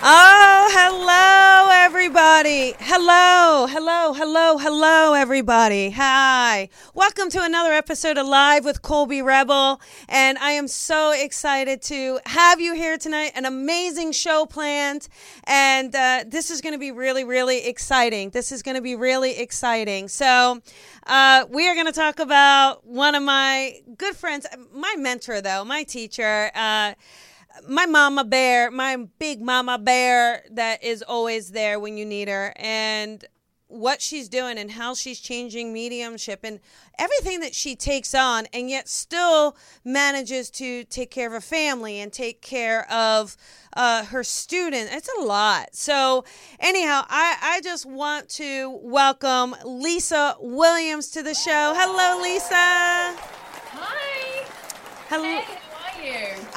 Oh, hello, everybody. Hello, hello, hello, hello, everybody. Hi. Welcome to another episode of Live with Colby Rebel. And I am so excited to have you here tonight. An amazing show planned. And uh, this is going to be really, really exciting. This is going to be really exciting. So, uh, we are going to talk about one of my good friends, my mentor, though, my teacher. Uh, my mama bear, my big mama bear that is always there when you need her, and what she's doing and how she's changing mediumship and everything that she takes on, and yet still manages to take care of her family and take care of uh, her student. It's a lot. So, anyhow, I, I just want to welcome Lisa Williams to the show. Hello, Lisa. Hi. Hello. Hey, how are you?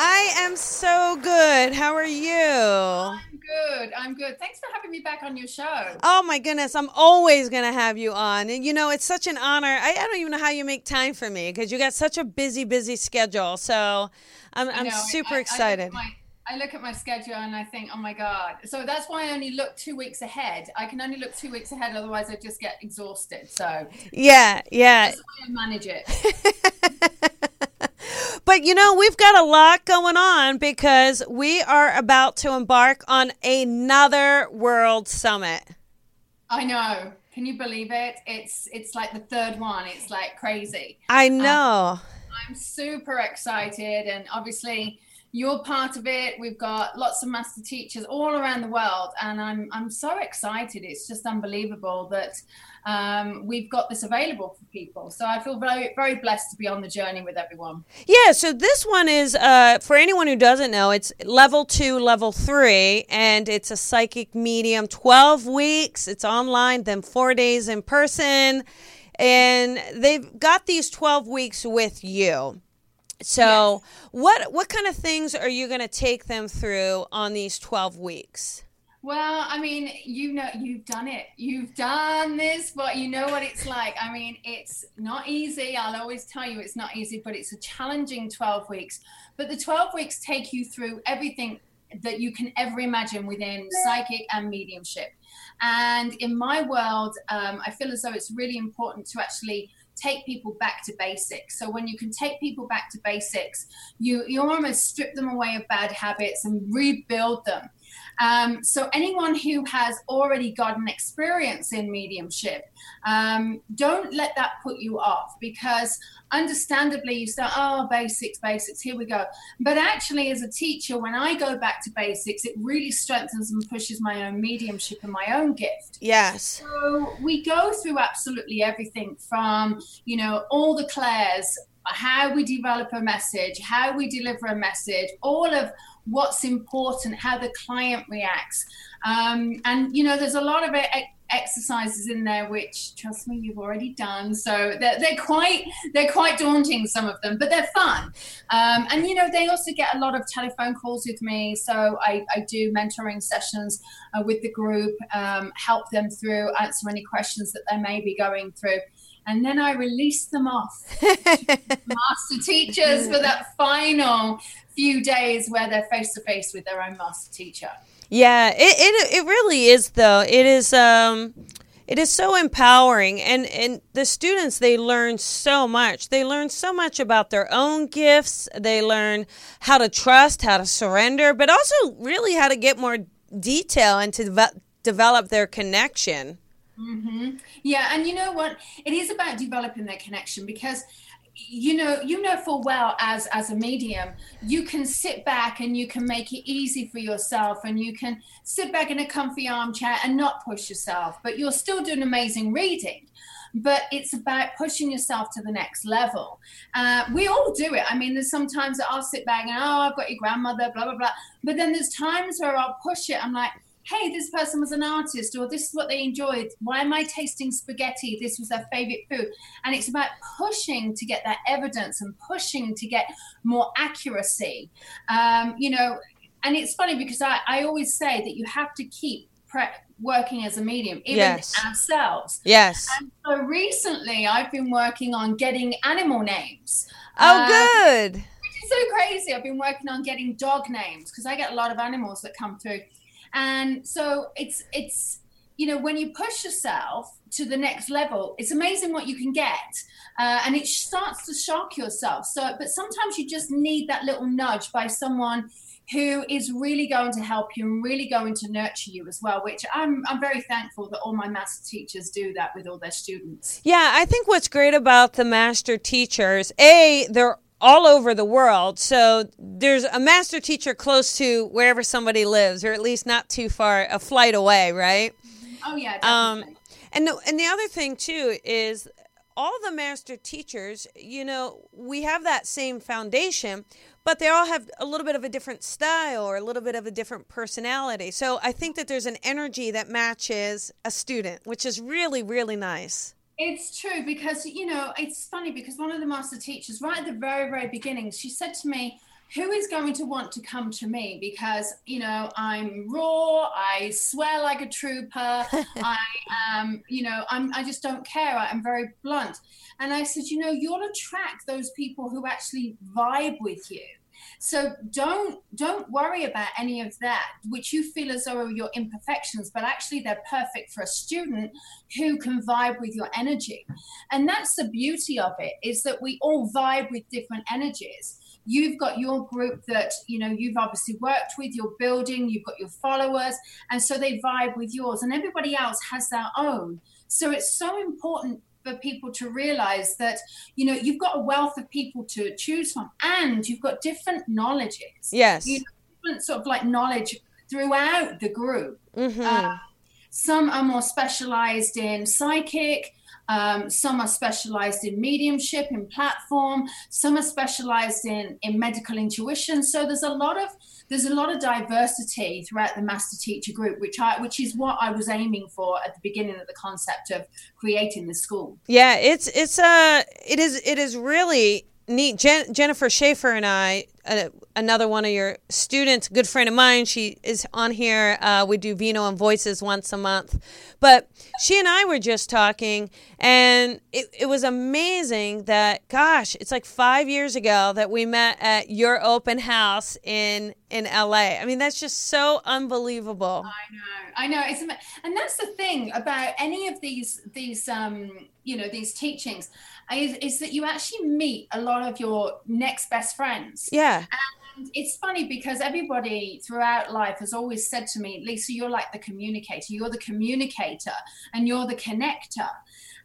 I am so good. How are you? I'm good. I'm good. Thanks for having me back on your show. Oh my goodness, I'm always going to have you on. And you know, it's such an honor. I, I don't even know how you make time for me because you got such a busy, busy schedule. So I'm, I'm know, super I- excited. I look, at my, I look at my schedule and I think, oh my God. So that's why I only look two weeks ahead. I can only look two weeks ahead, otherwise I just get exhausted. So yeah, yeah. that's why I manage it. But you know, we've got a lot going on because we are about to embark on another World Summit. I know. Can you believe it? It's it's like the third one. It's like crazy. I um, know. I'm super excited, and obviously you're part of it. We've got lots of master teachers all around the world, and I'm I'm so excited. It's just unbelievable that um, we've got this available for people. So I feel very very blessed to be on the journey with everyone. Yeah, so this one is uh, for anyone who doesn't know, it's level two, level three, and it's a psychic medium, 12 weeks. It's online, then four days in person. And they've got these 12 weeks with you. So, what what kind of things are you going to take them through on these 12 weeks? Well, I mean, you know, you've done it. You've done this, but you know what it's like. I mean, it's not easy. I'll always tell you it's not easy, but it's a challenging 12 weeks. But the 12 weeks take you through everything that you can ever imagine within psychic and mediumship. And in my world, um, I feel as though it's really important to actually take people back to basics. So when you can take people back to basics, you you almost strip them away of bad habits and rebuild them. Um, so anyone who has already got an experience in mediumship, um, don't let that put you off because understandably you start, oh, basics, basics, here we go. But actually, as a teacher, when I go back to basics, it really strengthens and pushes my own mediumship and my own gift. Yes. So we go through absolutely everything from, you know, all the clairs, how we develop a message, how we deliver a message, all of what's important, how the client reacts. Um, and, you know, there's a lot of exercises in there which trust me you've already done. So they're, they're quite they're quite daunting some of them but they're fun. Um, and you know they also get a lot of telephone calls with me. So i, I do mentoring sessions uh, with the group um, help them through answer any questions that they may be going through and then I release them off master teachers for that final few days where they're face to face with their own master teacher. Yeah, it, it it really is though. It is um it is so empowering and and the students they learn so much. They learn so much about their own gifts. They learn how to trust, how to surrender, but also really how to get more detail and to deve- develop their connection. Mm-hmm. Yeah, and you know what? It is about developing that connection because you know you know full well as as a medium you can sit back and you can make it easy for yourself and you can sit back in a comfy armchair and not push yourself but you're still doing amazing reading but it's about pushing yourself to the next level. Uh, we all do it. I mean, there's sometimes that I'll sit back and, oh, I've got your grandmother, blah, blah, blah. But then there's times where I'll push it. I'm like, hey, this person was an artist, or this is what they enjoyed. Why am I tasting spaghetti? This was their favorite food. And it's about pushing to get that evidence and pushing to get more accuracy. Um, you know, and it's funny because I, I always say that you have to keep pre- working as a medium, even Yes. ourselves. Yes. And so recently, I've been working on getting animal names. Oh, Uh, good. is so crazy. I've been working on getting dog names because I get a lot of animals that come through, and so it's it's you know when you push yourself to the next level, it's amazing what you can get, uh, and it starts to shock yourself. So, but sometimes you just need that little nudge by someone who is really going to help you and really going to nurture you as well. Which I'm I'm very thankful that all my master teachers do that with all their students. Yeah, I think what's great about the master teachers, A, they're all over the world. So there's a master teacher close to wherever somebody lives, or at least not too far, a flight away, right? Oh yeah, Um, definitely. and the, and the other thing too is all the master teachers, you know, we have that same foundation, but they all have a little bit of a different style or a little bit of a different personality. So I think that there's an energy that matches a student, which is really really nice. It's true because you know it's funny because one of the master teachers right at the very very beginning she said to me who is going to want to come to me? Because you know I'm raw I swear like a trooper I am you know I'm I just don't care I'm very blunt. And I said you know you'll attract those people who actually vibe with you so don't don't worry about any of that which you feel as though are your imperfections but actually they're perfect for a student who can vibe with your energy. And that's the beauty of it is that we all vibe with different energies. You've got your group that you know you've obviously worked with you're building you've got your followers and so they vibe with yours and everybody else has their own. So it's so important for people to realize that you know you've got a wealth of people to choose from and you've got different knowledges Yes. you know, different sort of like knowledge throughout the group Mhm. uh, some are more specialized in psychic um, some are specialized in mediumship in platform. Some are specialized in in medical intuition. So there's a lot of there's a lot of diversity throughout the master teacher group which i which is what i was aiming for at the beginning of the concept of creating the school. Yeah, it's it's uh it is it is really neat. Jen, Jennifer Schaefer and I, uh, another one of your students, good friend of mine, she is on here. Uh, we do Vino and Voices once a month, but she and I were just talking, and it, it was amazing that gosh, it's like five years ago that we met at your open house in in LA. I mean, that's just so unbelievable. I know, I know. It's and that's the thing about any of these these um you know these teachings is, is that you actually meet a lot of your next best friends. Yeah. And it's funny because everybody throughout life has always said to me, Lisa, you're like the communicator. You're the communicator and you're the connector.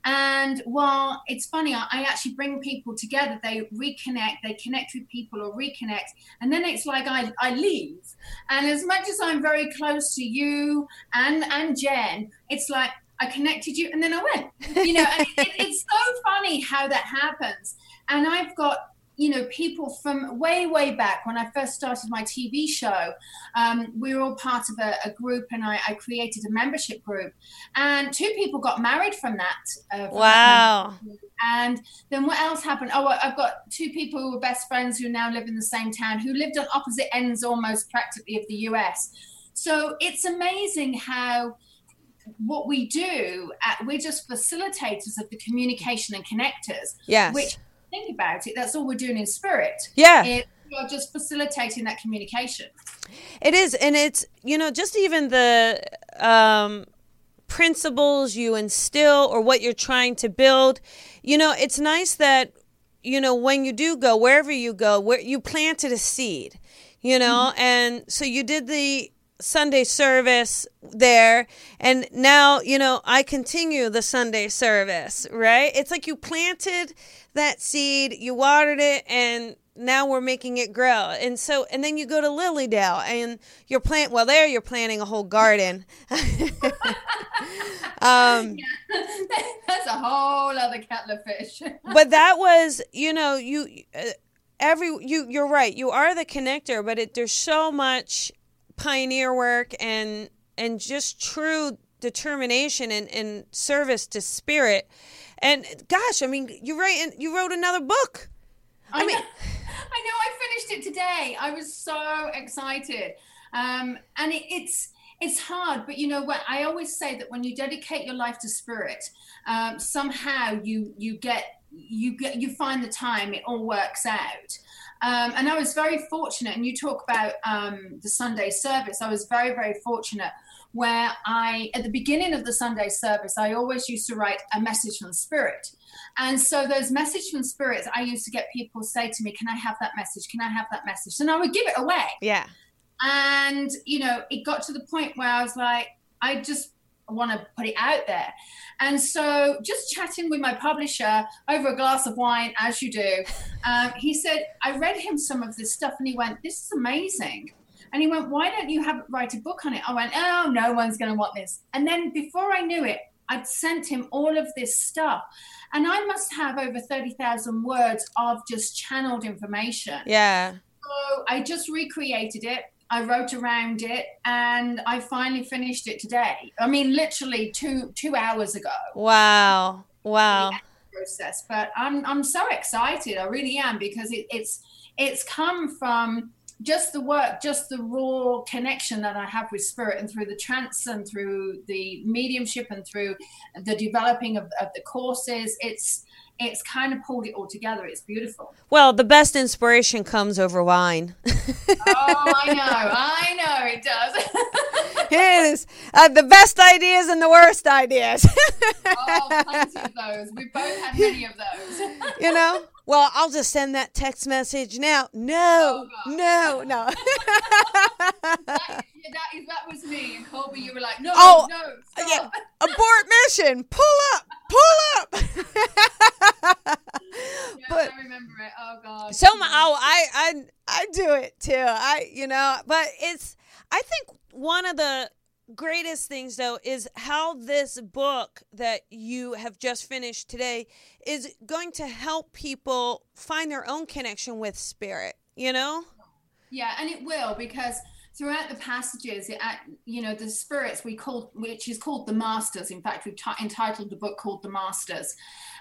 And while it's funny, I, I actually bring people together. They reconnect, they connect with people or reconnect. And then it's like I, I leave. And as much as I'm very close to you and, and Jen, it's like I connected you and then I went. You know, and it, it's so funny how that happens. And I've got you know people from way way back when i first started my tv show um, we were all part of a, a group and I, I created a membership group and two people got married from that, uh, from Wow. membership. and then what else happened oh i've got two people who were best friends who now live in the same town who lived on opposite ends almost practically of the us so it's amazing how what we do uh, we're just facilitators of the communication and connectors Yes. which think about it that's all we're doing in spirit yeah. it, you're just facilitating that communication It is, and it's you know just even the um, principles you instill or what you're trying to build. You know, it's nice that you know when you do go wherever you go, where you planted a seed. You know, and so you did the Sunday service there and now you know I continue the Sunday service right? It's like you planted that seed you watered it and now we're making it grow. And so and then you go to Lilydale and you're plant well there you're planting a whole garden. Um that's a whole other kettle of fish. But that was you know you uh, every you you're right you are the connector but it, there's so much pioneer work and and just true determination and, and service to spirit. And gosh i mean you write and you wrote another book. I, I mean know, i know i finished it today. I was so excited. Um, and it, it's it's hard but you know what? I always say that when you dedicate your life to spirit um, somehow you you get you get you find the time it all works out um, and I was very fortunate, and you talk about um, the Sunday service. I was very, very fortunate where I, at the beginning of the Sunday service, I always used to write a message from Spirit. And so those message from spirits, I used to get people say to me, Can I have that message? Can I have that message? And I would give it away. Yeah. And, you know, it got to the point where I was like, I just want to put it out there. And so, just chatting with my publisher over a glass of wine, as you do, um, he said, I read him some of this stuff and he went, This is amazing. And he went, Why don't you have write a book on it? I went, Oh, no one's going to want this. And then before I knew it, I'd sent him all of this stuff. And I must have over 30,000 words of just channeled information. Yeah. So I just recreated it I wrote around it and I finally finished it today. I mean, literally two two hours ago. Wow! Wow! Process, but I'm I'm so excited. I really am because it, it's it's come from just the work, just the raw connection that I have with spirit, and through the trance, and through the mediumship, and through the developing of, of the courses. It's it's kind of pulled it all together. It's beautiful. Well, the best inspiration comes over wine. oh, I know. I know it does. it is uh, the best ideas and the worst ideas. oh, plenty of those. We both had many of those. you know? Well, I'll just send that text message now. No, oh, no, no. that, that, that was me. You And Colby, you were like, no, oh, no, stop. yeah. Abort mission. Pull up, pull up. yeah, but, I remember it. Oh God. So my, oh, I, I, I do it too. I, you know, but it's. I think one of the greatest things though is how this book that you have just finished today is going to help people find their own connection with spirit you know? Yeah and it will because throughout the passages it, you know the spirits we call which is called the masters. In fact we've t- entitled the book called the masters.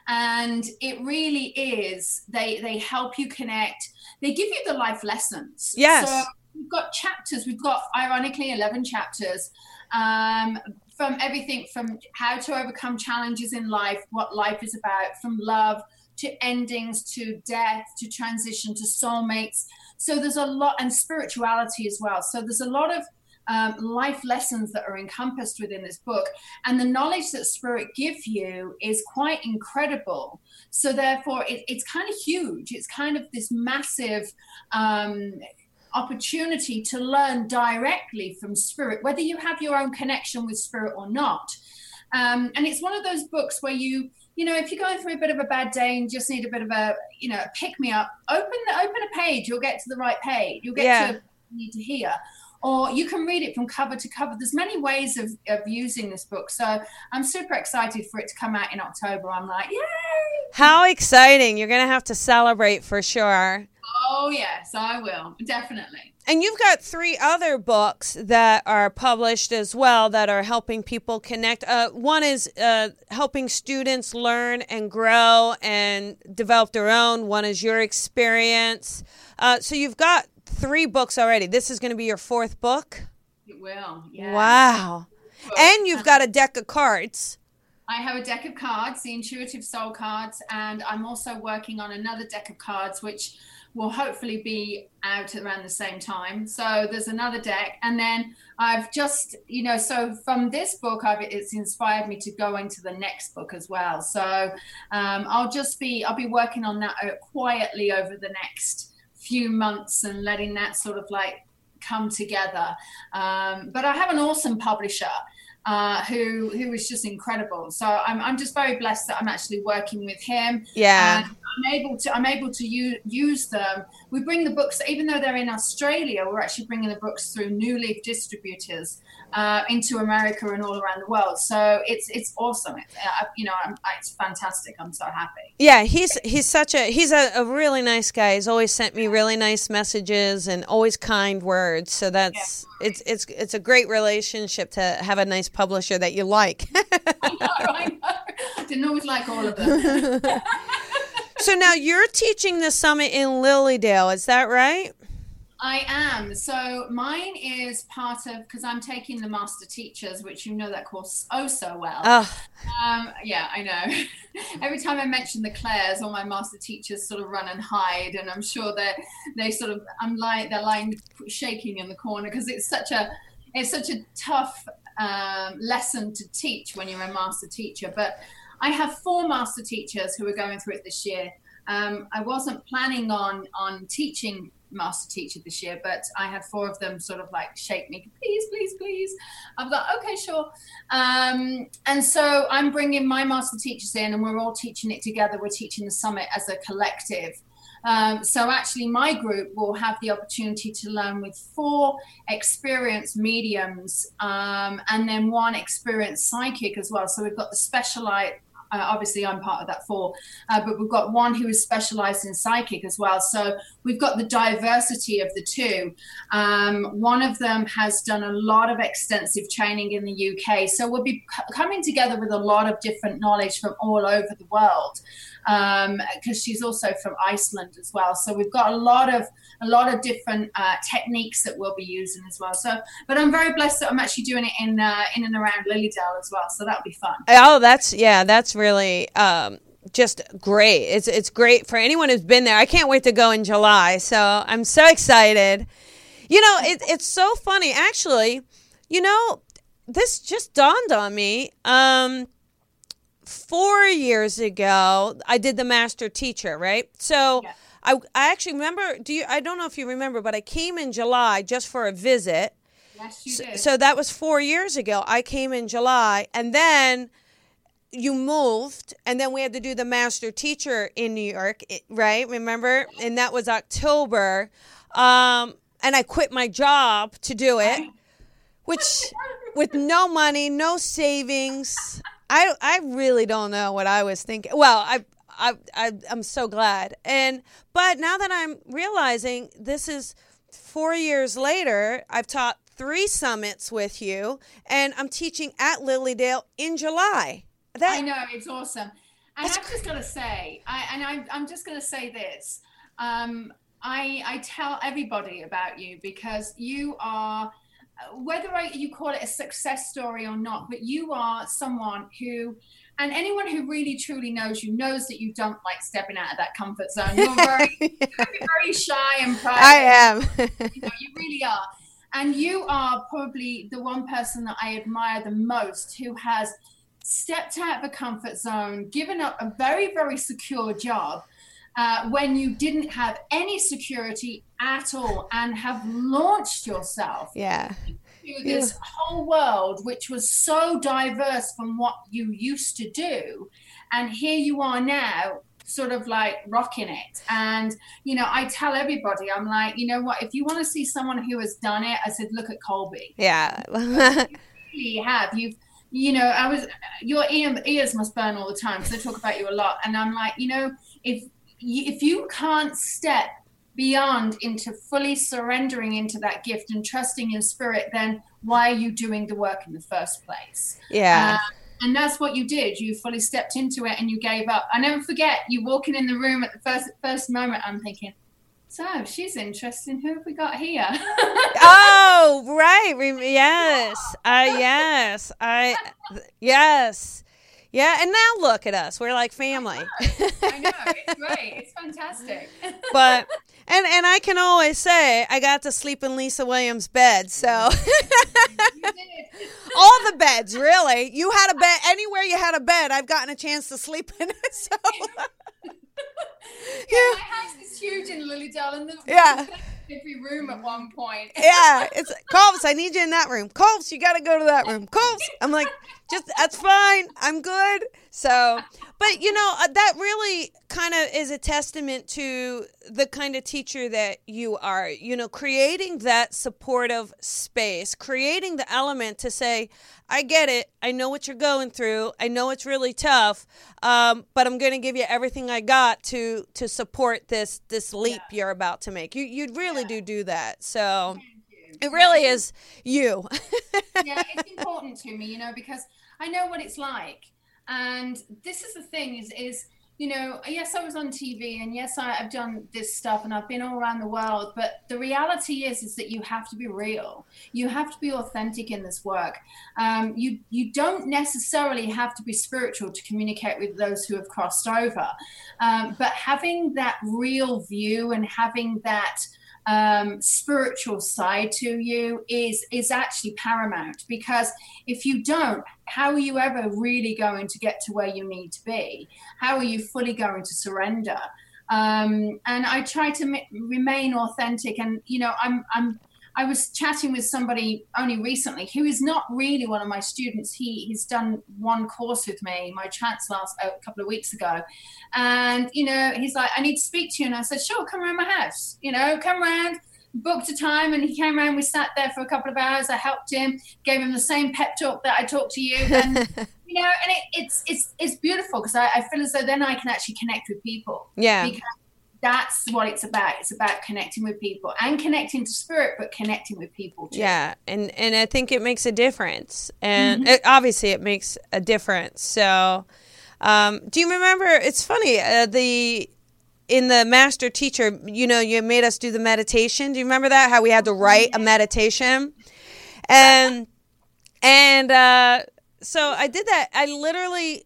And it really is they they help you connect. They give you the life lessons. Yes. So we've got chapters we've got ironically 11 chapters um, from everything from how to overcome challenges in life, what life is about, from love to endings to death to transition to soulmates. So there's a lot, and spirituality as well. So there's a lot of um, life lessons that are encompassed within this book and the knowledge that spirit give you is quite incredible so therefore it, it's kind of huge it's kind of this massive um, opportunity to learn directly from spirit, whether you have your own connection with spirit or not. Um, and it's one of those books where you, you know, if you're going through a bit of a bad day and just need a bit of a, you know, a pick me up, open the, open a page, you'll get to the right page. You'll get yeah. to need to hear. Or you can read it from cover to cover. There's many ways of, of using this book. So I'm super excited for it to come out in October. I'm like, yay! How exciting. You're going to have to celebrate for sure. Oh, yes, I will. Definitely. And you've got three other books that are published as well that are helping people connect. Uh, one is uh, helping students learn and grow and develop their own. One is your experience. Uh, so you've got three books already. This is going to be your fourth book? It will, yeah. Wow. And you've got a deck of cards. I have a deck of cards, the Intuitive Soul cards, and I'm also working on another deck of cards, which will hopefully be out around the same time. So there's another deck, and then I've just, you know, so from this book, I've it's inspired me to go into the next book as well. So um, I'll just be, I'll be working on that uh, quietly over the next few months and letting that sort of like come together. Um, but I have an awesome publisher uh, who who is just incredible. So I'm, I'm just very blessed that I'm actually working with him. Yeah. And I'm able to I'm able to use, use them. We bring the books, even though they're in Australia, we're actually bringing the books through New Leaf distributors uh, into America and all around the world. So it's it's awesome. It's, uh, you know, I'm, it's fantastic. I'm so happy. Yeah, he's he's such a he's a, a really nice guy. He's always sent me really nice messages and always kind words. So that's yeah. it's it's it's a great relationship to have a nice publisher that you like. I know, I know. I didn't always like all of them. so now you're teaching the summit in Lilydale, is that right? I am. So mine is part of because I'm taking the master teachers, which you know that course oh so well. Oh. Um, yeah, I know. Every time I mention the Clairs, all my master teachers sort of run and hide, and I'm sure that they sort of I'm lying they're lying shaking in the corner because it's such a it's such a tough um, lesson to teach when you're a master teacher. But I have four master teachers who are going through it this year. Um, I wasn't planning on on teaching master teacher this year, but I had four of them sort of like shake me, please, please, please. I've got okay, sure. Um, and so I'm bringing my master teachers in, and we're all teaching it together. We're teaching the summit as a collective. Um, so actually, my group will have the opportunity to learn with four experienced mediums um, and then one experienced psychic as well. So we've got the specialized uh, obviously, I'm part of that four, uh, but we've got one who is specialized in psychic as well. So we've got the diversity of the two. Um, one of them has done a lot of extensive training in the UK. So we'll be c- coming together with a lot of different knowledge from all over the world because um, she's also from Iceland as well. So we've got a lot of a lot of different uh, techniques that we'll be using as well. So, but I'm very blessed that I'm actually doing it in uh, in and around Lilydale as well. So that'll be fun. Oh, that's yeah, that's really. Um, just great. It's it's great for anyone who's been there. I can't wait to go in July. So I'm so excited. You know, it, it's so funny actually. You know, this just dawned on me. Um, four years ago, I did the master teacher, right? So yeah. I, I actually remember, do you, I don't know if you remember, but I came in July just for a visit. Yes, you did. So, so that was four years ago. I came in July and then you moved and then we had to do the master teacher in New York, right? Remember? And that was October. Um, and I quit my job to do it, which with no money, no savings. I I really don't know what I was thinking. Well, I I, I I'm so glad. And but now that I'm realizing this is 4 years later, I've taught 3 summits with you and I'm teaching at Lilydale in July. That, I know it's awesome. And I've just got to say, I, and I, I'm just going to say this. Um, I, I tell everybody about you because you are whether I, you call it a success story or not, but you are someone who, and anyone who really truly knows you knows that you don't like stepping out of that comfort zone. You're very, very, very shy and private. I am. you, know, you really are. And you are probably the one person that I admire the most who has stepped out of a comfort zone, given up a very, very secure job. Uh, when you didn't have any security at all and have launched yourself yeah this yeah. whole world which was so diverse from what you used to do and here you are now sort of like rocking it. And you know i tell everybody i'm like you know what? If you want to see someone who has done it i said look at colby. Yeah. You have. You've you know i was your ears must burn all the time because i talk about you a lot. And i'm like you know if if you can't step beyond into fully surrendering into that gift and trusting in spirit, then why are you doing the work in the first place? Yeah. Uh, and that's what you did. You fully stepped into it and you gave up. I never forget you walking in the room at the first first moment. I'm thinking, so she's interesting. Who have we got here? oh, right. Yes. Uh, yes. I. Yes. Yeah, and now look at us. We're like family. I know. I know. It's great. It's fantastic. but and and I can always say I got to sleep in Lisa Williams' bed. So all the beds, really. You had a bed anywhere you had a bed. I've gotten a chance to sleep in it. So yeah, my house is huge in Lilydale, and the, yeah. every room at one point. yeah, it's Colbs. I need you in that room. Colbs, you got to go to that room. Colbs. I'm like, just that's fine. I'm good. So, but you know, uh, that really kind of is a testament to the kind of teacher that you are. You know, creating that supportive space, creating the element to say, I get it. I know what you're going through. I know it's really tough, um, but I'm going to give you everything I got to to support this this leap yeah. you're about to make. You you really yeah. do do that. So it really is you. yeah, it's important to me, you know, because I know what it's like. And this is the thing is is you know, yes, I was on TV and yes, I, have done this stuff and I've been all around the world. But the reality is, is that you have to be real. You have to be authentic in this work. Um, you you don't necessarily have to be spiritual to communicate with those who have crossed over, um, but having that real view and having that um, spiritual side to you is is actually paramount. Because if you don't how are you ever really going to get to where you need to be? How are you fully going to surrender? Um, and i try to m- remain authentic and you know i'm i'm I was chatting with somebody only recently who is not really one of my students. He he's done one course with me, my chance last a couple of weeks ago, and you know he's like, I need to speak to you, and I said, sure, come around my house. You know, come around. Booked a time and he came around. We sat there for a couple of hours. I helped him, gave him the same pep talk that I talked to you, and you know, and it, it's it's it's beautiful because I, I feel as though then I can actually connect with people. Yeah. Because that's what it's about. It's about connecting with people and connecting to spirit but connecting with people too. yeah and and i think it makes a difference. And mm-hmm. it, obviously it makes a difference. So um, do you remember it's funny uh, the in the master teacher you know you made us do the meditation. Do you remember that? How we had to write a meditation? And and uh, so i did that. I literally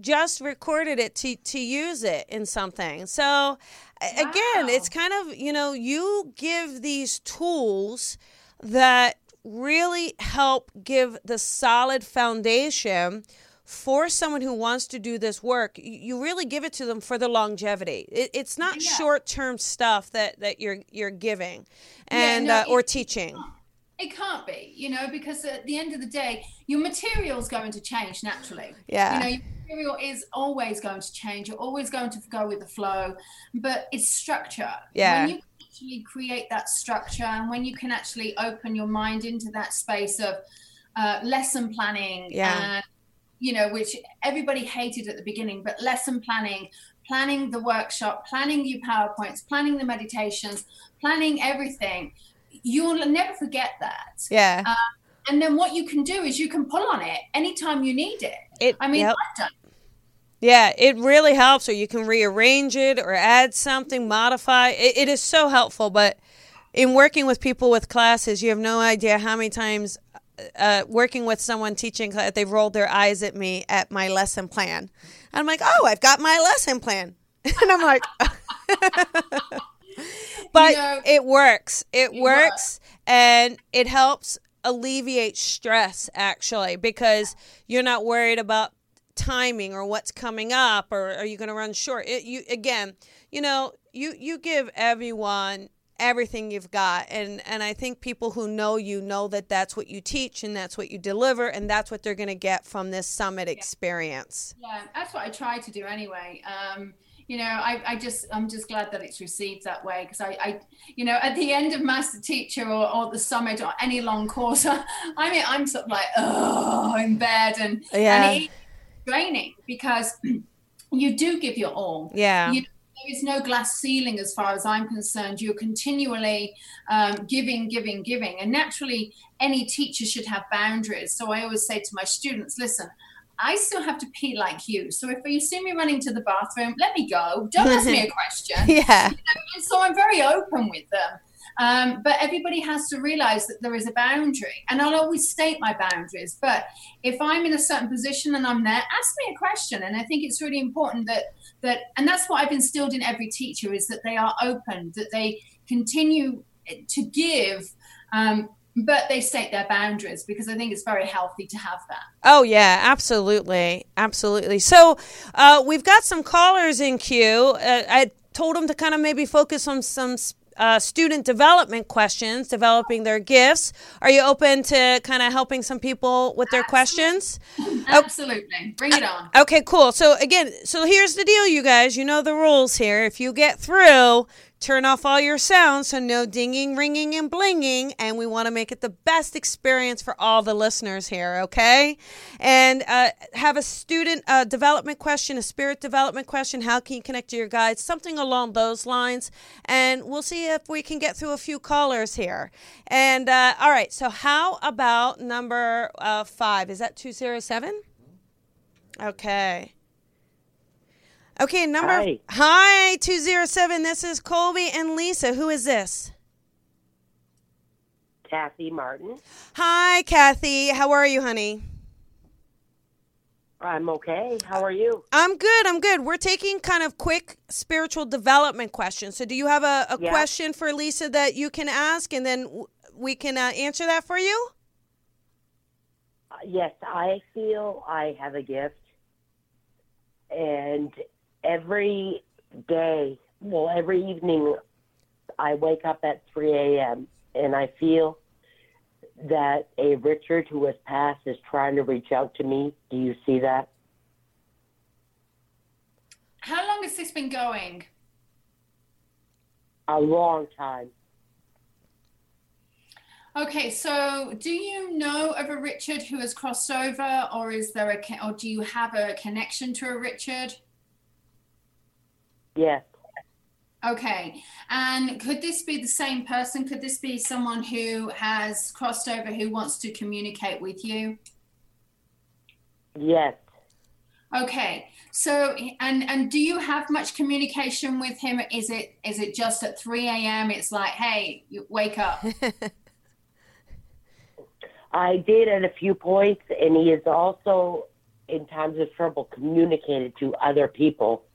just recorded it to to use it in something. So Wow. Again, it's kind of, you know, you give these tools that really help give the solid foundation for someone who wants to do this work you really give it to them for the longevity it, it's not yeah. short-term stuff that that you're you're giving and yeah, no, uh, or teaching it can't be you know because at the end of the day your material is going to change naturally yeah you know material is always going to change. You're always going to go with the flow, but it's structure. Yeah. When you actually create that structure and when you can actually open your mind into that space of uh, lesson planning yeah. and you know which everybody hated at the beginning but lesson planning planning the workshop planning your powerpoints planning the meditations planning everything you'll never forget that yeah um, and then what you can do is you can pull on it anytime you need it it, I mean, yep. Yeah, it really helps, or you can rearrange it or add something, modify. It, it is so helpful. But in working with people with classes, you have no idea how many times uh, working with someone teaching they've rolled their eyes at me at my lesson plan. And I'm like, oh, I've got my lesson plan. and I'm like, but you know, it works. It works, and it helps alleviate stress actually because you're not worried about timing or what's coming up or are you going to run short? It, you again you know you you give everyone everything you've got and and i think people who know you know that that's what you teach and that's what you deliver and that's what they're going to get from this summit experience. Yeah that's what i try to do anyway. Um you know, I, I just I'm just glad that it's received that way because I, I, you know, at the end of Master Teacher or, or the summit or any long course, I mean, I'm sort of like oh in bed and yeah. and it's draining because you do give your all. Yeah. You, there is no glass ceiling as far as I'm concerned. You're continually um, giving, giving, giving. And naturally, any teacher should have boundaries. So I always say to my students, listen, I still have to pee like you. So if you see me running to the bathroom, let me go. Don't ask me a question. yeah. You know, so I'm very open with them. Um, but everybody has to realize that there is a boundary. And I'll always state my boundaries. But if I'm in a certain position and I'm there, ask me a question. And I think it's really important that that and that's what I've instilled in every teacher is that they are open, that they continue to give um, but they state their boundaries because I think it's very healthy to have that. Oh yeah, absolutely, absolutely. So uh, we've got some callers in queue. Uh, I told them to kind of maybe focus on some uh, student development questions, developing their gifts. Are you open to kind of helping some people with their questions? Absolutely. Bring it on. Okay, cool. So again, so here's the deal, you guys. You know the rules here. If you get through, turn off all your sounds so no dinging, ringing, and blinging. And we want to make it the best experience for all the listeners here, okay? And uh, have a student uh, development question, a spirit development question. How can you connect to your guides? Something along those lines. And we'll see if we can get through a few callers here. And uh, all right, so how about number uh, five? Is that 207? Okay. Okay, number Hi. Hi, 207. This is Colby and Lisa. Who is this? Kathy Martin. Hi, Kathy. How are you, honey? I'm okay. How are you? I'm good. I'm good. We're taking kind of quick spiritual development questions. So, do you have a, a Yeah. question for Lisa that you can ask and then we can uh, answer that for you? Uh, yes, I feel I have a gift. And every day, well, every evening, I wake up at 3 a.m. and I feel that a Richard who has passed is trying to reach out to me. Do you see that? How long has this been going? A long time. Okay, so do you know of a Richard who has crossed over, or is there a, or do you have a connection to a Richard? Yes. Okay, and could this be the same person? Could this be someone who has crossed over who wants to communicate with you? Yes. Okay, so and and do you have much communication with him? Is it is it just at three a.m.? It's like, hey, you wake up. I did at a few points, and he is also, in times of trouble, communicated to other people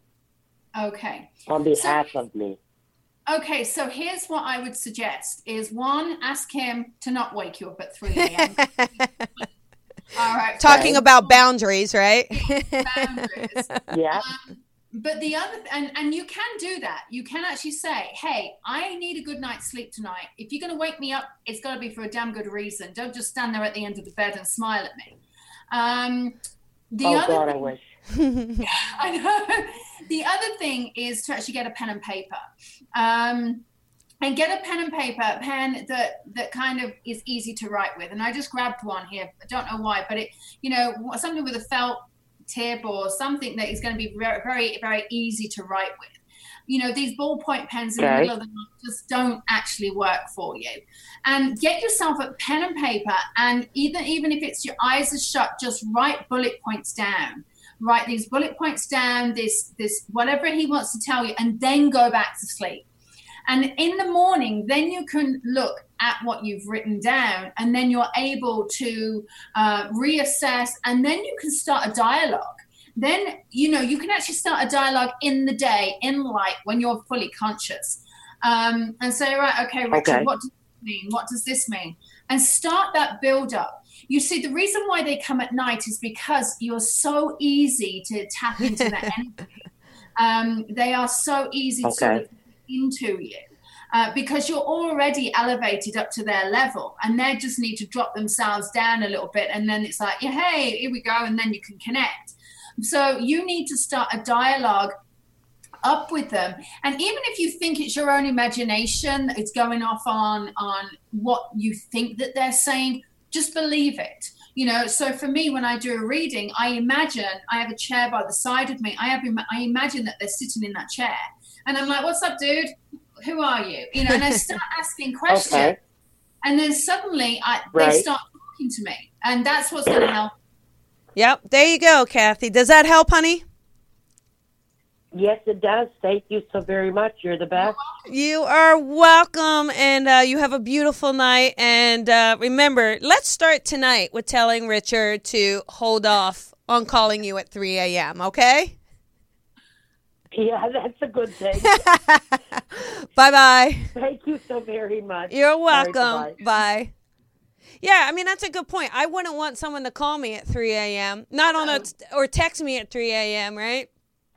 Okay. on behalf of me. Okay, so here's what I would suggest is one, ask him to not wake you up at 3 a.m. All right. Talking Okay. about boundaries, right? boundaries. Yeah. Um, but the other and and you can do that. You can actually say, "Hey, I need a good night's sleep tonight. If you're going to wake me up, it's got to be for a damn good reason. Don't just stand there at the end of the bed and smile at me." Um, the oh other God, I wish. I know. The other thing is to actually get a pen and paper. Um, and get a pen and paper, a pen that that kind of is easy to write with. And I just grabbed one here. I don't know why, but it, you know, something with a felt tip or something that is going to be very, very, very easy to write with. You know, these ballpoint pens in the middle of the night just don't actually work for you. And get yourself a pen and paper, and even even if it's your eyes are shut, just write bullet points down write these bullet points down this this whatever he wants to tell you and then go back to sleep. And in the morning then you can look at what you've written down and then you're able to uh, reassess and then you can start a dialogue. Then you know you can actually start a dialogue in the day in light when you're fully conscious. Um, and say right okay richard Okay. what does this mean? What does this mean? And start that build up you see, the reason why they come at night is because you're so easy to tap into their energy. Um, they are so easy to sort of into you. Uh, because you're already elevated up to their level and they just need to drop themselves down a little bit and then it's like yeah, hey here we go and then you can connect so you need to start a dialogue up with them and even if you think it's your own imagination it's going off on on what you think that they're saying just believe it you know so for me when i do a reading i imagine i have a chair by the side of me i have im- i imagine that they're sitting in that chair and i'm like what's up dude who are you you know and i start asking questions Okay. and then suddenly I, Right. they start talking to me and that's what's going to help Yep. There you go, Kathy. Does that help, honey? Yes, it does. Thank you so very much. You're the best. You are welcome, and uh, you have a beautiful night. And uh, remember, let's start tonight with telling Richard to hold off on calling you at 3 a.m., okay? Yeah, that's a good thing. Bye bye. Thank you so very much. You're welcome. bye-bye. Bye. Yeah, I mean that's a good point. I wouldn't want someone to call me at 3 a.m. Not on a or text me at 3 a.m. Right?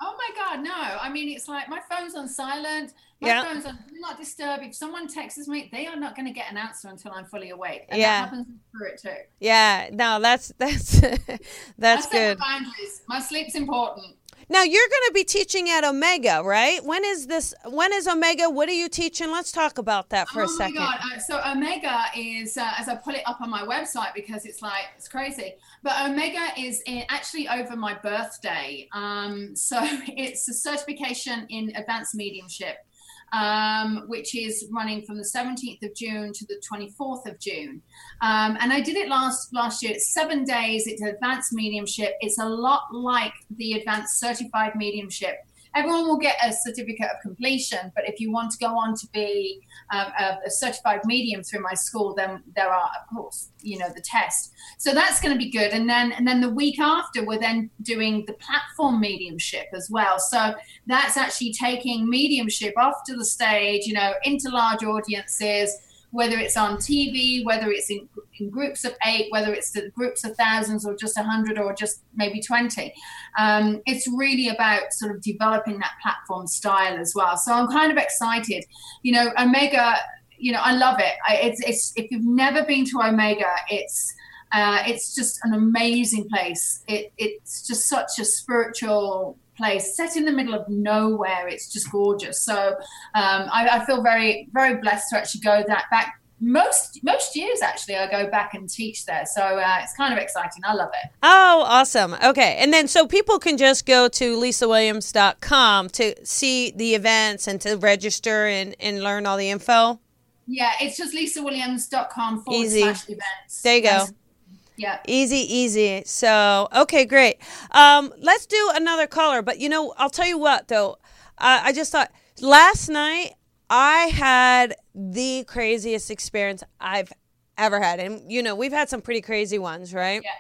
Oh my god no i mean it's like my phone's on silent My Yeah. phone's on do not disturb. If someone texts me, they are not going to get an answer until I'm fully awake. And Yeah. that happens for it too. Yeah, no, that's that's that's I good. my boundaries. My sleep's important. Now you're going to be teaching at Omega, right? When is this? When is Omega? What are you teaching? Let's talk about that for oh a second. my god! Uh, so Omega is, uh, as I pull it up on my website because it's like it's crazy. But Omega is in, actually over my birthday. Um, so it's a certification in advanced mediumship, um, which is running from the 17th of June to the 24th of June. Um, and I did it last last year. It's seven days. It's advanced mediumship. It's a lot like the advanced certified mediumship. Everyone will get a certificate of completion, but if you want to go on to be um, a, a certified medium through my school, then there are, of course, you know, the test. So that's going to be good. And then, and then the week after, we're then doing the platform mediumship as well. So that's actually taking mediumship off to the stage, you know, into large audiences, whether it's on TV, whether it's in, in groups of eight, whether it's the groups of thousands or just a hundred or just maybe 20. Um, it's really about sort of developing that platform style as well. So I'm kind of excited. You know, Omega, you know, I love it. I, it's, it's, if you've never been to Omega, it's, uh, it's just an amazing place. It, it's just such a spiritual place set in the middle of nowhere. It's just gorgeous. So um, I, I feel very, very blessed to actually go that back. Most most years actually, I go back and teach there. So uh, it's kind of exciting. I love it. Oh, awesome. Okay. And then so people can just go to lisawilliams.com to see the events and to register and, and learn all the info. Yeah, it's just lisawilliams.com forward Easy. slash events. There you go. Yes. Yeah. Easy, easy. So, okay, great. Um, let's do another caller. But you know, I'll tell you what though. Uh, I just thought last night I had the craziest experience I've ever had, and you know, we've had some pretty crazy ones, right? Yeah.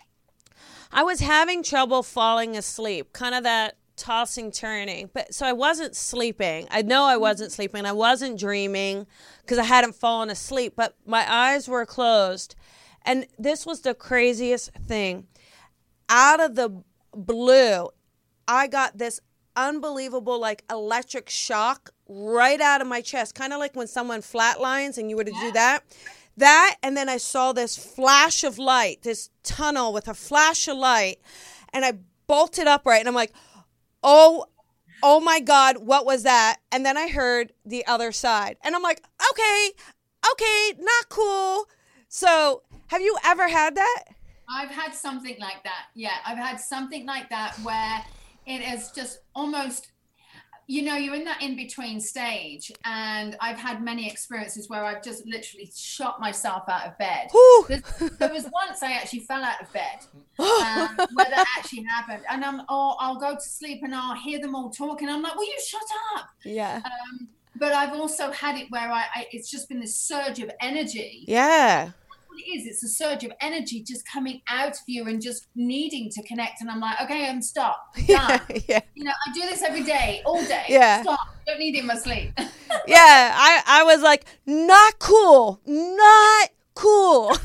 I was having trouble falling asleep, kind of that tossing, turning. But so I wasn't sleeping. I know I wasn't sleeping. I wasn't dreaming because I hadn't fallen asleep, but my eyes were closed. And this was the craziest thing. Out of the blue, I got this unbelievable, like electric shock right out of my chest, kind of like when someone flatlines and you were to do that. That, and then I saw this flash of light, this tunnel with a flash of light, and I bolted upright, and I'm like, oh, oh my God, what was that? And then I heard the other side, and I'm like, okay, okay, not cool. So, have you ever had that? I've had something like that. Yeah, I've had something like that where it is just almost, you know, you're in that in between stage. And I've had many experiences where I've just literally shot myself out of bed. There was once I actually fell out of bed um, where that actually happened. And I'm, oh, I'll go to sleep and I'll hear them all talking. I'm like, will you shut up? Yeah. Um, but I've also had it where I, I, it's just been this surge of energy Yeah. It is. It's a surge of energy just coming out of you and just needing to connect. And I'm like, okay, I'm stop. Done. yeah. You know, I do this every day, all day. Yeah. Stop. Don't need it in my sleep. Yeah. I, I was like, not cool. Not cool.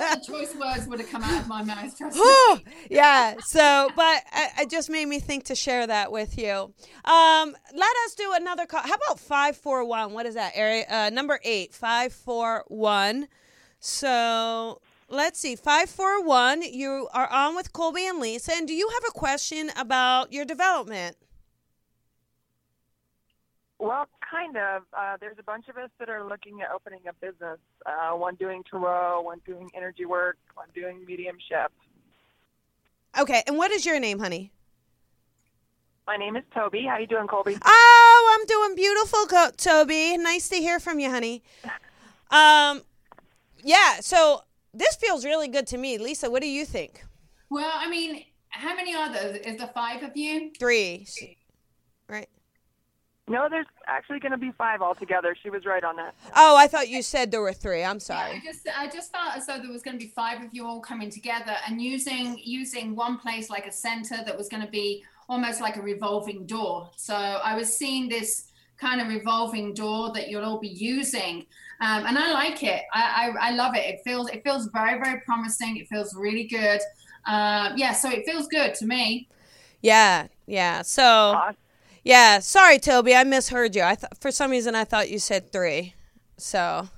The choice words would have come out of my mouth. Trust me. yeah. So, but it just made me think to share that with you. Um, let us do another call. How about 541? What is that? Area uh, number eight, 541. So let's see. 541, you are on with Colby and Lisa. And do you have a question about your development? Well, kind of. Uh, there's a bunch of us that are looking at opening a business. Uh, one doing tarot, one doing energy work, one doing mediumship. Okay. And what is your name, honey? My name is Toby. How you doing, Colby? Oh, I'm doing beautiful, Toby. Nice to hear from you, honey. Um, yeah. So this feels really good to me, Lisa. What do you think? Well, I mean, how many are there? Is the five of you? Three, right? No, there's actually going to be five altogether. She was right on that. Oh, I thought you said there were three. I'm Yeah, sorry. I just I just felt as though there was going to be five of you all coming together and using using one place like a center that was going to be almost like a revolving door. So I was seeing this kind of revolving door that you'll all be using, um, and I like it. I, I I love it. It feels it feels very very promising. It feels really good. Um, yeah, so it feels good to me. Yeah, yeah. So Awesome. Yeah, sorry, Toby. I misheard you. I th- for some reason I thought you said three. So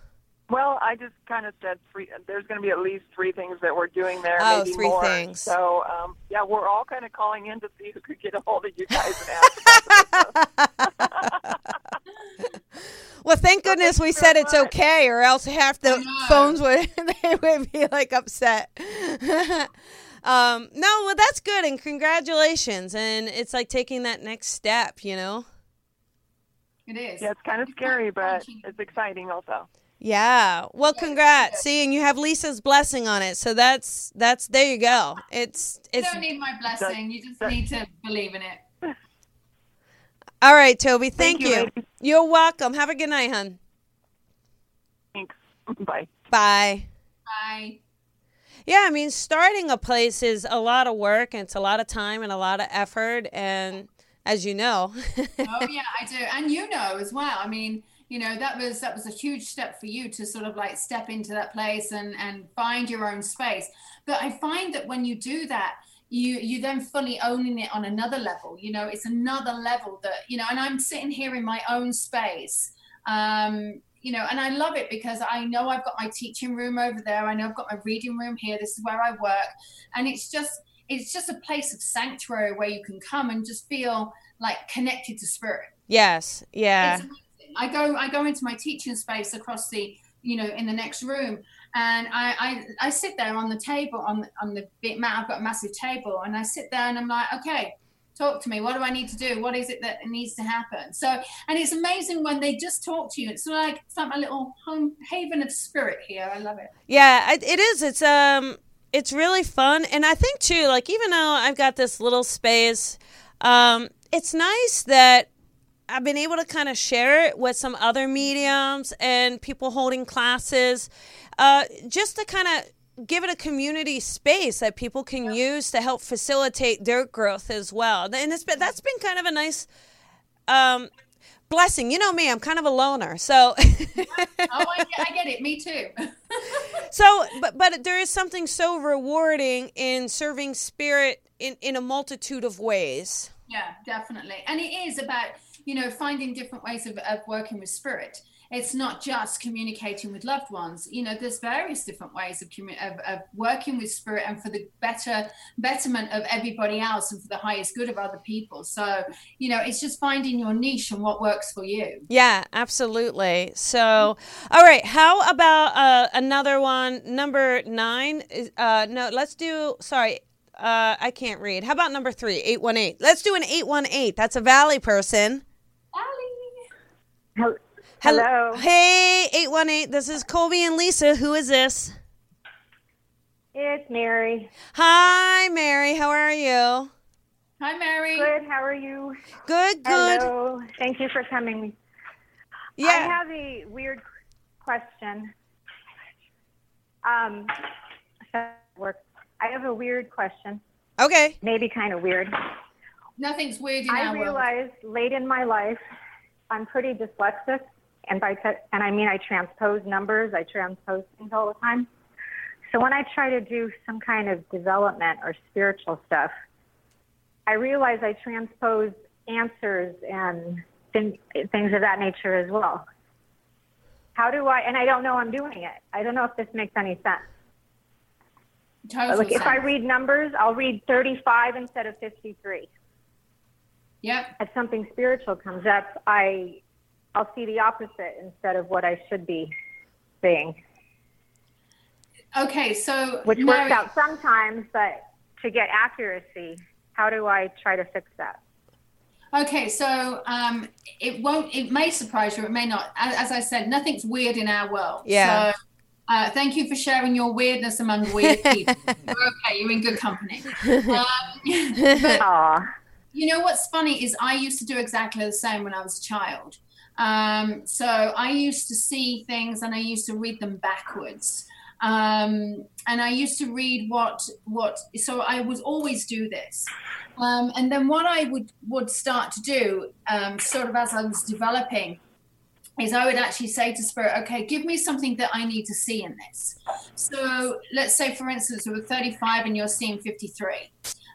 Well, I just kind of said three. There's going to be at least three things that we're doing there. Oh, maybe three more. things. So, um, yeah, we're all kind of calling in to see who could get a hold of you guys and ask. about the business. Well, thank goodness we said it's much. okay, or else half the phones would they would be like upset. um, no, well, that's good, and congratulations. And it's like taking that next step, you know. It is. yeah, it's kind of scary, but it's exciting also. Yeah. Well, congrats. See, and you have Lisa's blessing on it, so that's that's there you go. It's You it's don't need my blessing. You just need to believe in it. All right, Toby. Thank, Thank you, you. ladies. You're welcome. Have a good night, hun. Thanks. Bye. Bye. Bye. Yeah, I mean, starting a place is a lot of work and it's a lot of time and a lot of effort. And as you know, oh yeah, I do, and you know as well. I mean, you know that was that was a huge step for you to sort of like step into that place and and find your own space. But I find that when you do that, you you then fully owning it on another level. You know, it's another level that you know. And I'm sitting here in my own space. Um, you know, and I love it because I know I've got my teaching room over there. I know I've got my reading room here. This is where I work, and it's just it's just a place of sanctuary where you can come and just feel like connected to spirit. yes, yeah. I go I go into my teaching space across the you know in the next room and I, I I sit there on the table on on the mat I've got a massive table and I sit there and I'm like okay talk to me. What do I need to do? What is it that needs to happen? So and it's amazing when they just talk to you. It's like it's like my little home haven of spirit here. I love it. Yeah, it is. It's um, it's really fun, and I think too, like even though I've got this little space, um, it's nice that I've been able to kind of share it with some other mediums and people holding classes, uh, just to kind of give it a community space that people can use to help facilitate their growth as well. And it's been, that's been kind of a nice um, blessing. You know me, I'm kind of a loner, so. oh I get, I get it me too So, but but there is something so rewarding in serving spirit in in a multitude of ways. Yeah, definitely. And it is about, you know, finding different ways of, of working with spirit. It's not just communicating with loved ones. You know, there's various different ways of, commu- of, of working with spirit and for the better betterment of everybody else and for the highest good of other people. So, you know, it's just finding your niche and what works for you. Yeah, absolutely. So, all right, how about uh, another one, number nine? Uh, no, let's do. Sorry, uh, I can't read. How about number three, 818? Let's do an eight one eight. That's a Valley person. Hel- Hel- Hello. Hey, eight one eight. This is Colby and Lisa. Who is this? It's Mary. Hi, Mary. How are you? Hi, Mary. Good. How are you? Good. Good. Hello. Thank you for coming. Yeah. I have a weird question. Um, work. I have a weird question. Okay. Maybe kind of weird. Nothing's weird in I our world. realized late in my life, I'm pretty dyslexic, and by te- and I mean I transpose numbers. I transpose things all the time. So when I try to do some kind of development or spiritual stuff, I realize I transpose answers and thing, things of that nature as well. How do I? And I don't know I'm doing it. I don't know if this makes any sense. Total Like if I read numbers, I'll read 35 instead of 53. Yep. if something spiritual comes up, I I'll see the opposite instead of what I should be seeing, Okay, so which Mary, works out sometimes. But to get accuracy, how do I try to fix that? Okay, so um, it won't. It may surprise you. It may not. As, as I said, nothing's weird in our world. Yeah. So, uh, thank you for sharing your weirdness among weird people. you're okay. You're in good company. Um, but Aw, you know what's funny is I used to do exactly the same when I was a child. Um, so I used to see things and I used to read them backwards. Um, and I used to read what what. So I would always do this. Um, and then what I would would start to do, um, sort of as I was developing, is I would actually say to Spirit, okay, give me something that I need to see in this. So let's say, for instance, we were 35 and you're seeing 53.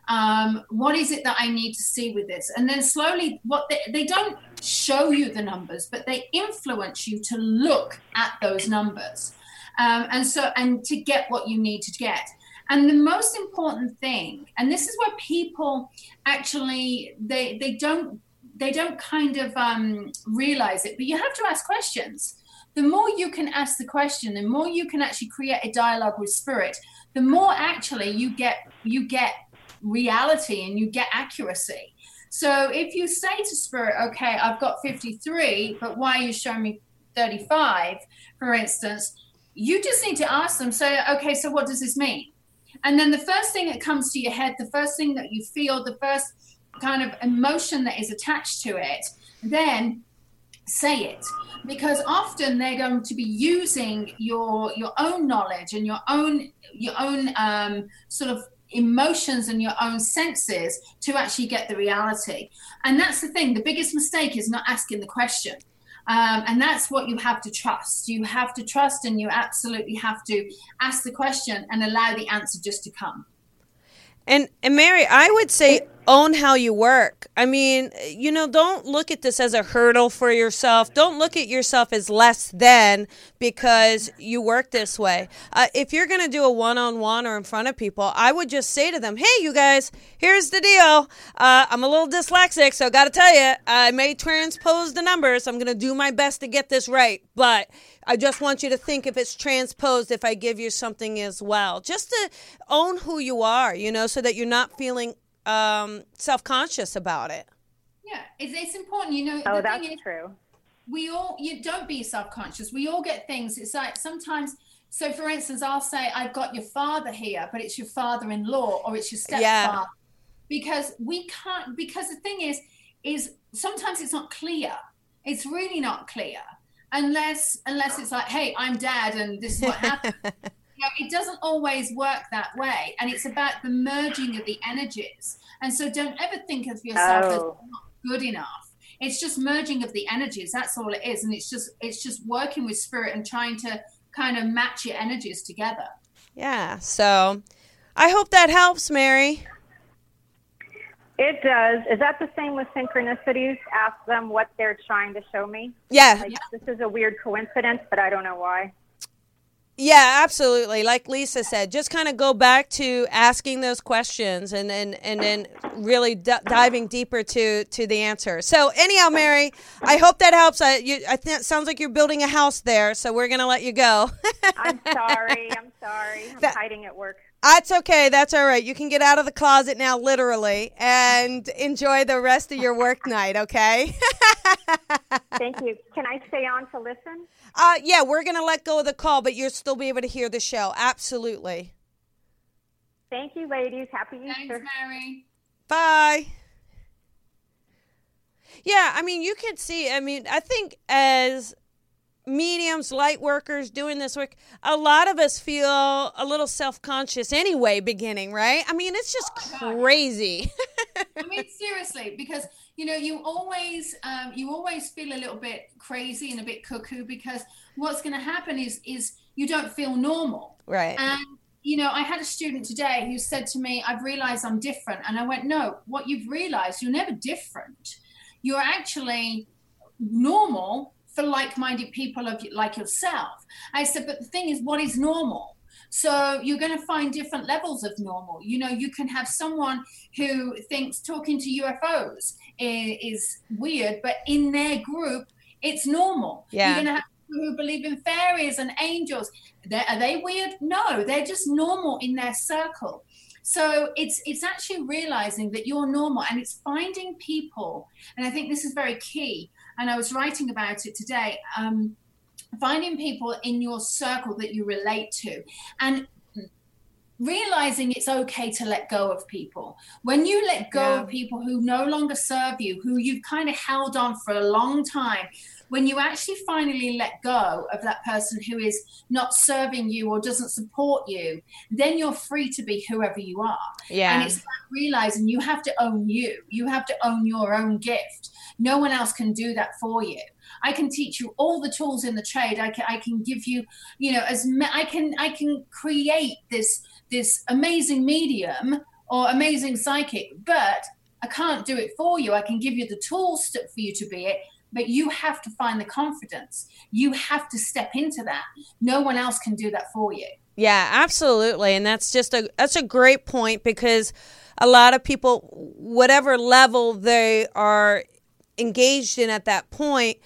Um, what is it that I need to see with this? And then slowly, what they, they don't show you the numbers, but they influence you to look at those numbers. Um, and so, and to get what you need to get. And the most important thing, and this is where people actually they they don't they don't kind of um, realize it, but you have to ask questions. The more you can ask the question, the more you can actually create a dialogue with spirit. The more actually you get you get reality and you get accuracy. So if you say to spirit, okay, I've got 53, but why are you showing me 35, for instance? You just need to ask them, say, okay, so what does this mean? And then the first thing that comes to your head, the first thing that you feel, the first kind of emotion that is attached to it, then say it because often they're going to be using your your own knowledge and your own your own um, sort of emotions and your own senses to actually get the reality and that's the thing the biggest mistake is not asking the question um, and that's what you have to trust. You have to trust and you absolutely have to ask the question and allow the answer just to come. And and Mary, I would say own how you work. I mean, you know, don't look at this as a hurdle for yourself. Don't look at yourself as less than because you work this way. Uh, if you're going to do a one on one or in front of people, I would just say to them, hey, you guys, here's the deal. Uh, I'm a little dyslexic, so I got to tell you, I may transpose the numbers. I'm going to do my best to get this right. But I just want you to think if it's transposed, if I give you something as well. Just to own who you are, you know, so that you're not feeling um, self conscious about it. Yeah, it's, it's important, you know. Oh, that's is, true. We all, you don't be self conscious. We all get things. It's like sometimes. So, for instance, I'll say, I've got your father here, but it's your father in law or it's your stepfather. Yeah. Because we can't, because the thing is, is sometimes it's not clear. It's really not clear unless unless it's like, hey, I'm dad and this is what happened. You know, it doesn't always work that way. And it's about the merging of the energies. And so don't ever think of yourself oh. as not good enough. It's just merging of the energies. That's all it is. And it's just it's just working with spirit and trying to kind of match your energies together. Yeah. So I hope that helps, Mary. It does. Is that the same with synchronicities? Ask them what they're trying to show me. Yeah. Like, This is a weird coincidence, but I don't know why. Yeah, absolutely. Like Lisa said, just kind of go back to asking those questions and then and, then really d- diving deeper to to the answer. So anyhow, Mary, I hope that helps. I you, I think it sounds like you're building a house there, so we're gonna let you go. I'm sorry. I'm sorry. I'm that, hiding at work. That's okay. That's all right. You can get out of the closet now, literally, and enjoy the rest of your work night. Okay. Thank you. Can I stay on to listen? Uh, yeah, we're going to let go of the call, but you'll still be able to hear the show. Absolutely. Thank you, ladies. Happy Easter. Thanks, Mary. Bye. Yeah, I mean, you can see, I mean, I think as mediums, light workers doing this work, a lot of us feel a little self conscious anyway, beginning, right? I mean, it's just oh crazy. I mean, seriously, because you know you always um, you always feel a little bit crazy and a bit cuckoo because what's going to happen is is you don't feel normal. Right. And you know i had a student today who said to me i've realized i'm different. And i went no what you've realized you're never different. You're actually normal for like-minded people of like yourself. I said but the thing is what is normal so you're going to find different levels of normal. You know, you can have someone who thinks talking to UFOs is, is weird, but in their group, it's normal. Yeah. You're going to have people who believe in fairies and angels. They're, are they weird? No, they're just normal in their circle. So it's it's actually realizing that you're normal and it's finding people. And I think this is very key. And I was writing about it today. Um, finding people in your circle that you relate to and realizing it's okay to let go of people. When you let go yeah. of people who no longer serve you, who you've kind of held on for a long time, when you actually finally let go of that person who is not serving you or doesn't support you, then you're free to be whoever you are. Yeah. And it's like realizing you have to own you. You have to own your own gift. No one else can do that for you. I can teach you all the tools in the trade. I can I can give you, you know, as I can I can create this this amazing medium or amazing psychic, but I can't do it for you. I can give you the tools to, for you to be it, but you have to find the confidence. You have to step into that. No one else can do that for you. Yeah, absolutely. And that's just a that's a great point because a lot of people whatever level they are engaged in at that point,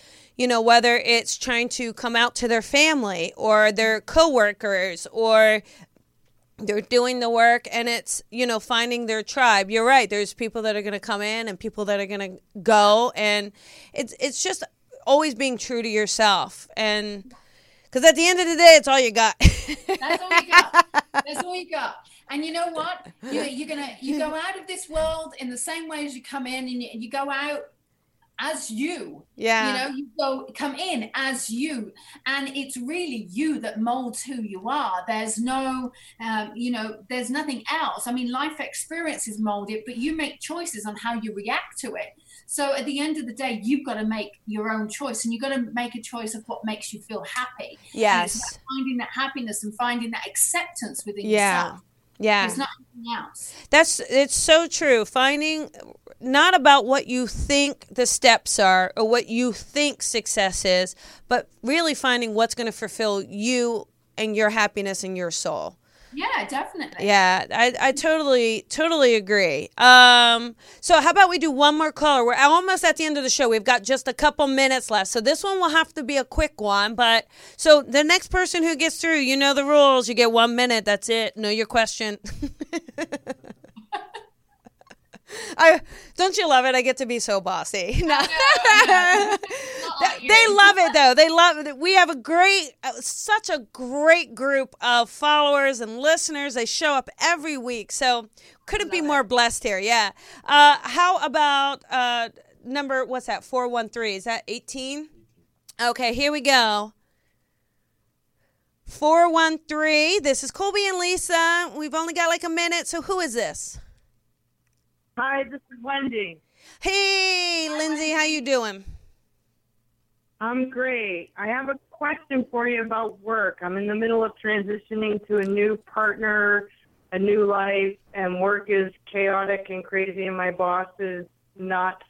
you know, whether it's trying to come out to their family or their coworkers or they're doing the work and it's you know finding their tribe. You're right. There's people that are going to come in and people that are going to go and it's it's just always being true to yourself and because at the end of the day it's all you got. That's all you got. That's all you got. And you know what? You, you're gonna you go out of this world in the same way as you come in and you, you go out as you. Yeah. You know, you go come in as you, and it's really you that molds who you are. There's no, um, you know, there's nothing else. I mean, life experiences mold it, but you make choices on how you react to it. So at the end of the day, you've got to make your own choice, and you've got to make a choice of what makes you feel happy. Yes. finding that happiness and finding that acceptance within yeah. yourself. Yeah. It's not anything else. That's it's so true. Finding not about what you think the steps are or what you think success is, but really finding what's going to fulfill you and your happiness and your soul. Yeah, definitely. Yeah, I, I totally totally agree. Um, so how about we do one more caller? We're almost at the end of the show. We've got just a couple minutes left, so this one will have to be a quick one. But so the next person who gets through, you know the rules. You get one minute. That's it. Know your question. I don't you love it? I get to be so bossy. No. they love it though. They love it. We have a great, uh, such a great group of followers and listeners. They show up every week. So couldn't be more blessed here. Yeah. Uh, how about uh, number? What's that? Four one three. Is that eighteen? Okay, here we go. 413. This is Colby and Lisa. We've only got like a minute. So who is this? Hi, this is Wendy. Hey, Lindsay, how you doing? I'm great. I have a question for you about work. I'm in the middle of transitioning to a new partner, a new life, and work is chaotic and crazy, and my boss is not.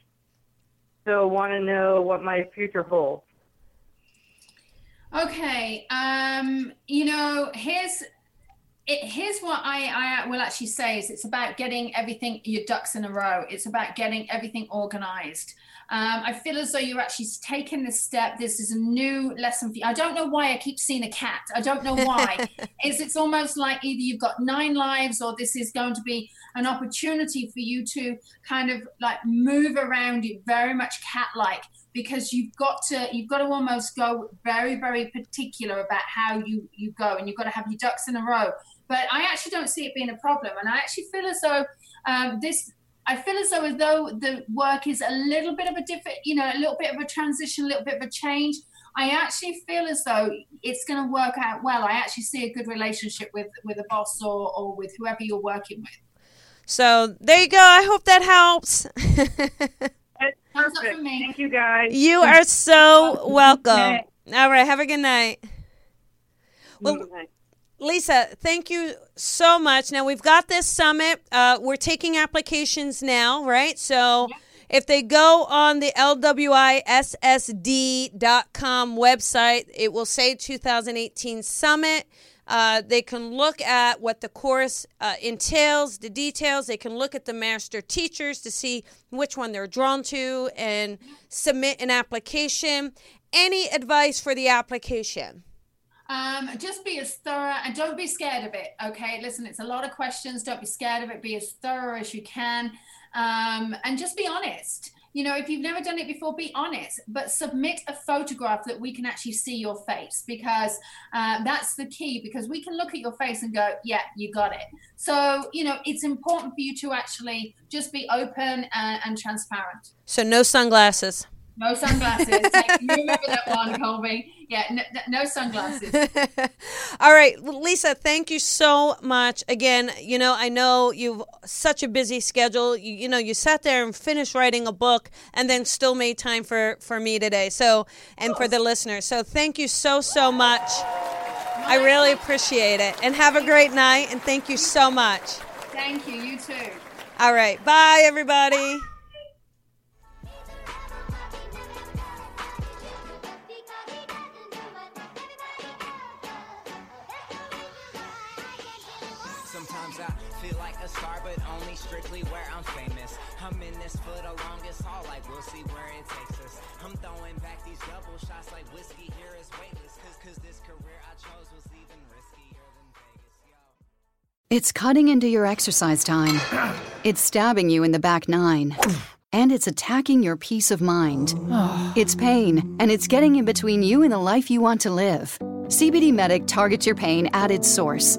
So, want to know what my future holds. Okay. Um, you know, here's it, here's what I, I will actually say is it's about getting everything your ducks in a row. It's about getting everything organized. Um, i feel as though you're actually taking this step. This is a new lesson for you. I don't know why i keep seeing a cat. I don't know why. It's, it's almost like either you've got nine lives or this is going to be an opportunity for you to kind of like move around it very much cat like because you've got to you've got to almost go very very particular about how you you go and you've got to have your ducks in a row but I actually don't see it being a problem. And I actually feel as though um, this, I feel as though as though the work is a little bit of a different, you know, a little bit of a transition, a little bit of a change. I actually feel as though it's going to work out well. I actually see a good relationship with with a boss or or with whoever you're working with. So there you go. I hope that helps. Perfect. Thank you, guys. You are so welcome. All right. Have a good night. Well, Lisa, thank you so much. Now we've got this summit. Uh, we're taking applications now, right? So if they go on the LWISSD.com website, it will say 2018 summit. Uh, they can look at what the course uh, entails, the details. They can look at the master teachers to see which one they're drawn to and submit an application. Any advice for the application? Um, just be as thorough and don't be scared of it. Okay, listen, it's a lot of questions. Don't be scared of it. Be as thorough as you can, um, and just be honest. You know, if you've never done it before, be honest, but submit a photograph that we can actually see your face because uh, that's the key. Because we can look at your face and go, "Yeah, you got it." So, you know, it's important for you to actually just be open and, and transparent. So, no sunglasses. No sunglasses. you remember that one, Colby. Yeah, no, no sunglasses. All right, Lisa, thank you so much. Again, you know, I know you've such a busy schedule. You, you know, you sat there and finished writing a book and then still made time for, for me today. So, and for the listeners. So, thank you so, so much. I really appreciate it. And have a great night. And thank you so much. Thank you. You too. All right. Bye, everybody. Star, but only strictly where I'm famous. I'm in this for the longest haul, like we'll see where it takes us. I'm throwing back these double shots like whiskey here is weightless. Cause, cause this career I chose was even riskier than Vegas. Yo. It's cutting into your exercise time. It's stabbing you in the back nine. And it's attacking your peace of mind. It's pain, and it's getting in between you and the life you want to live. CBD Medic targets your pain at its source.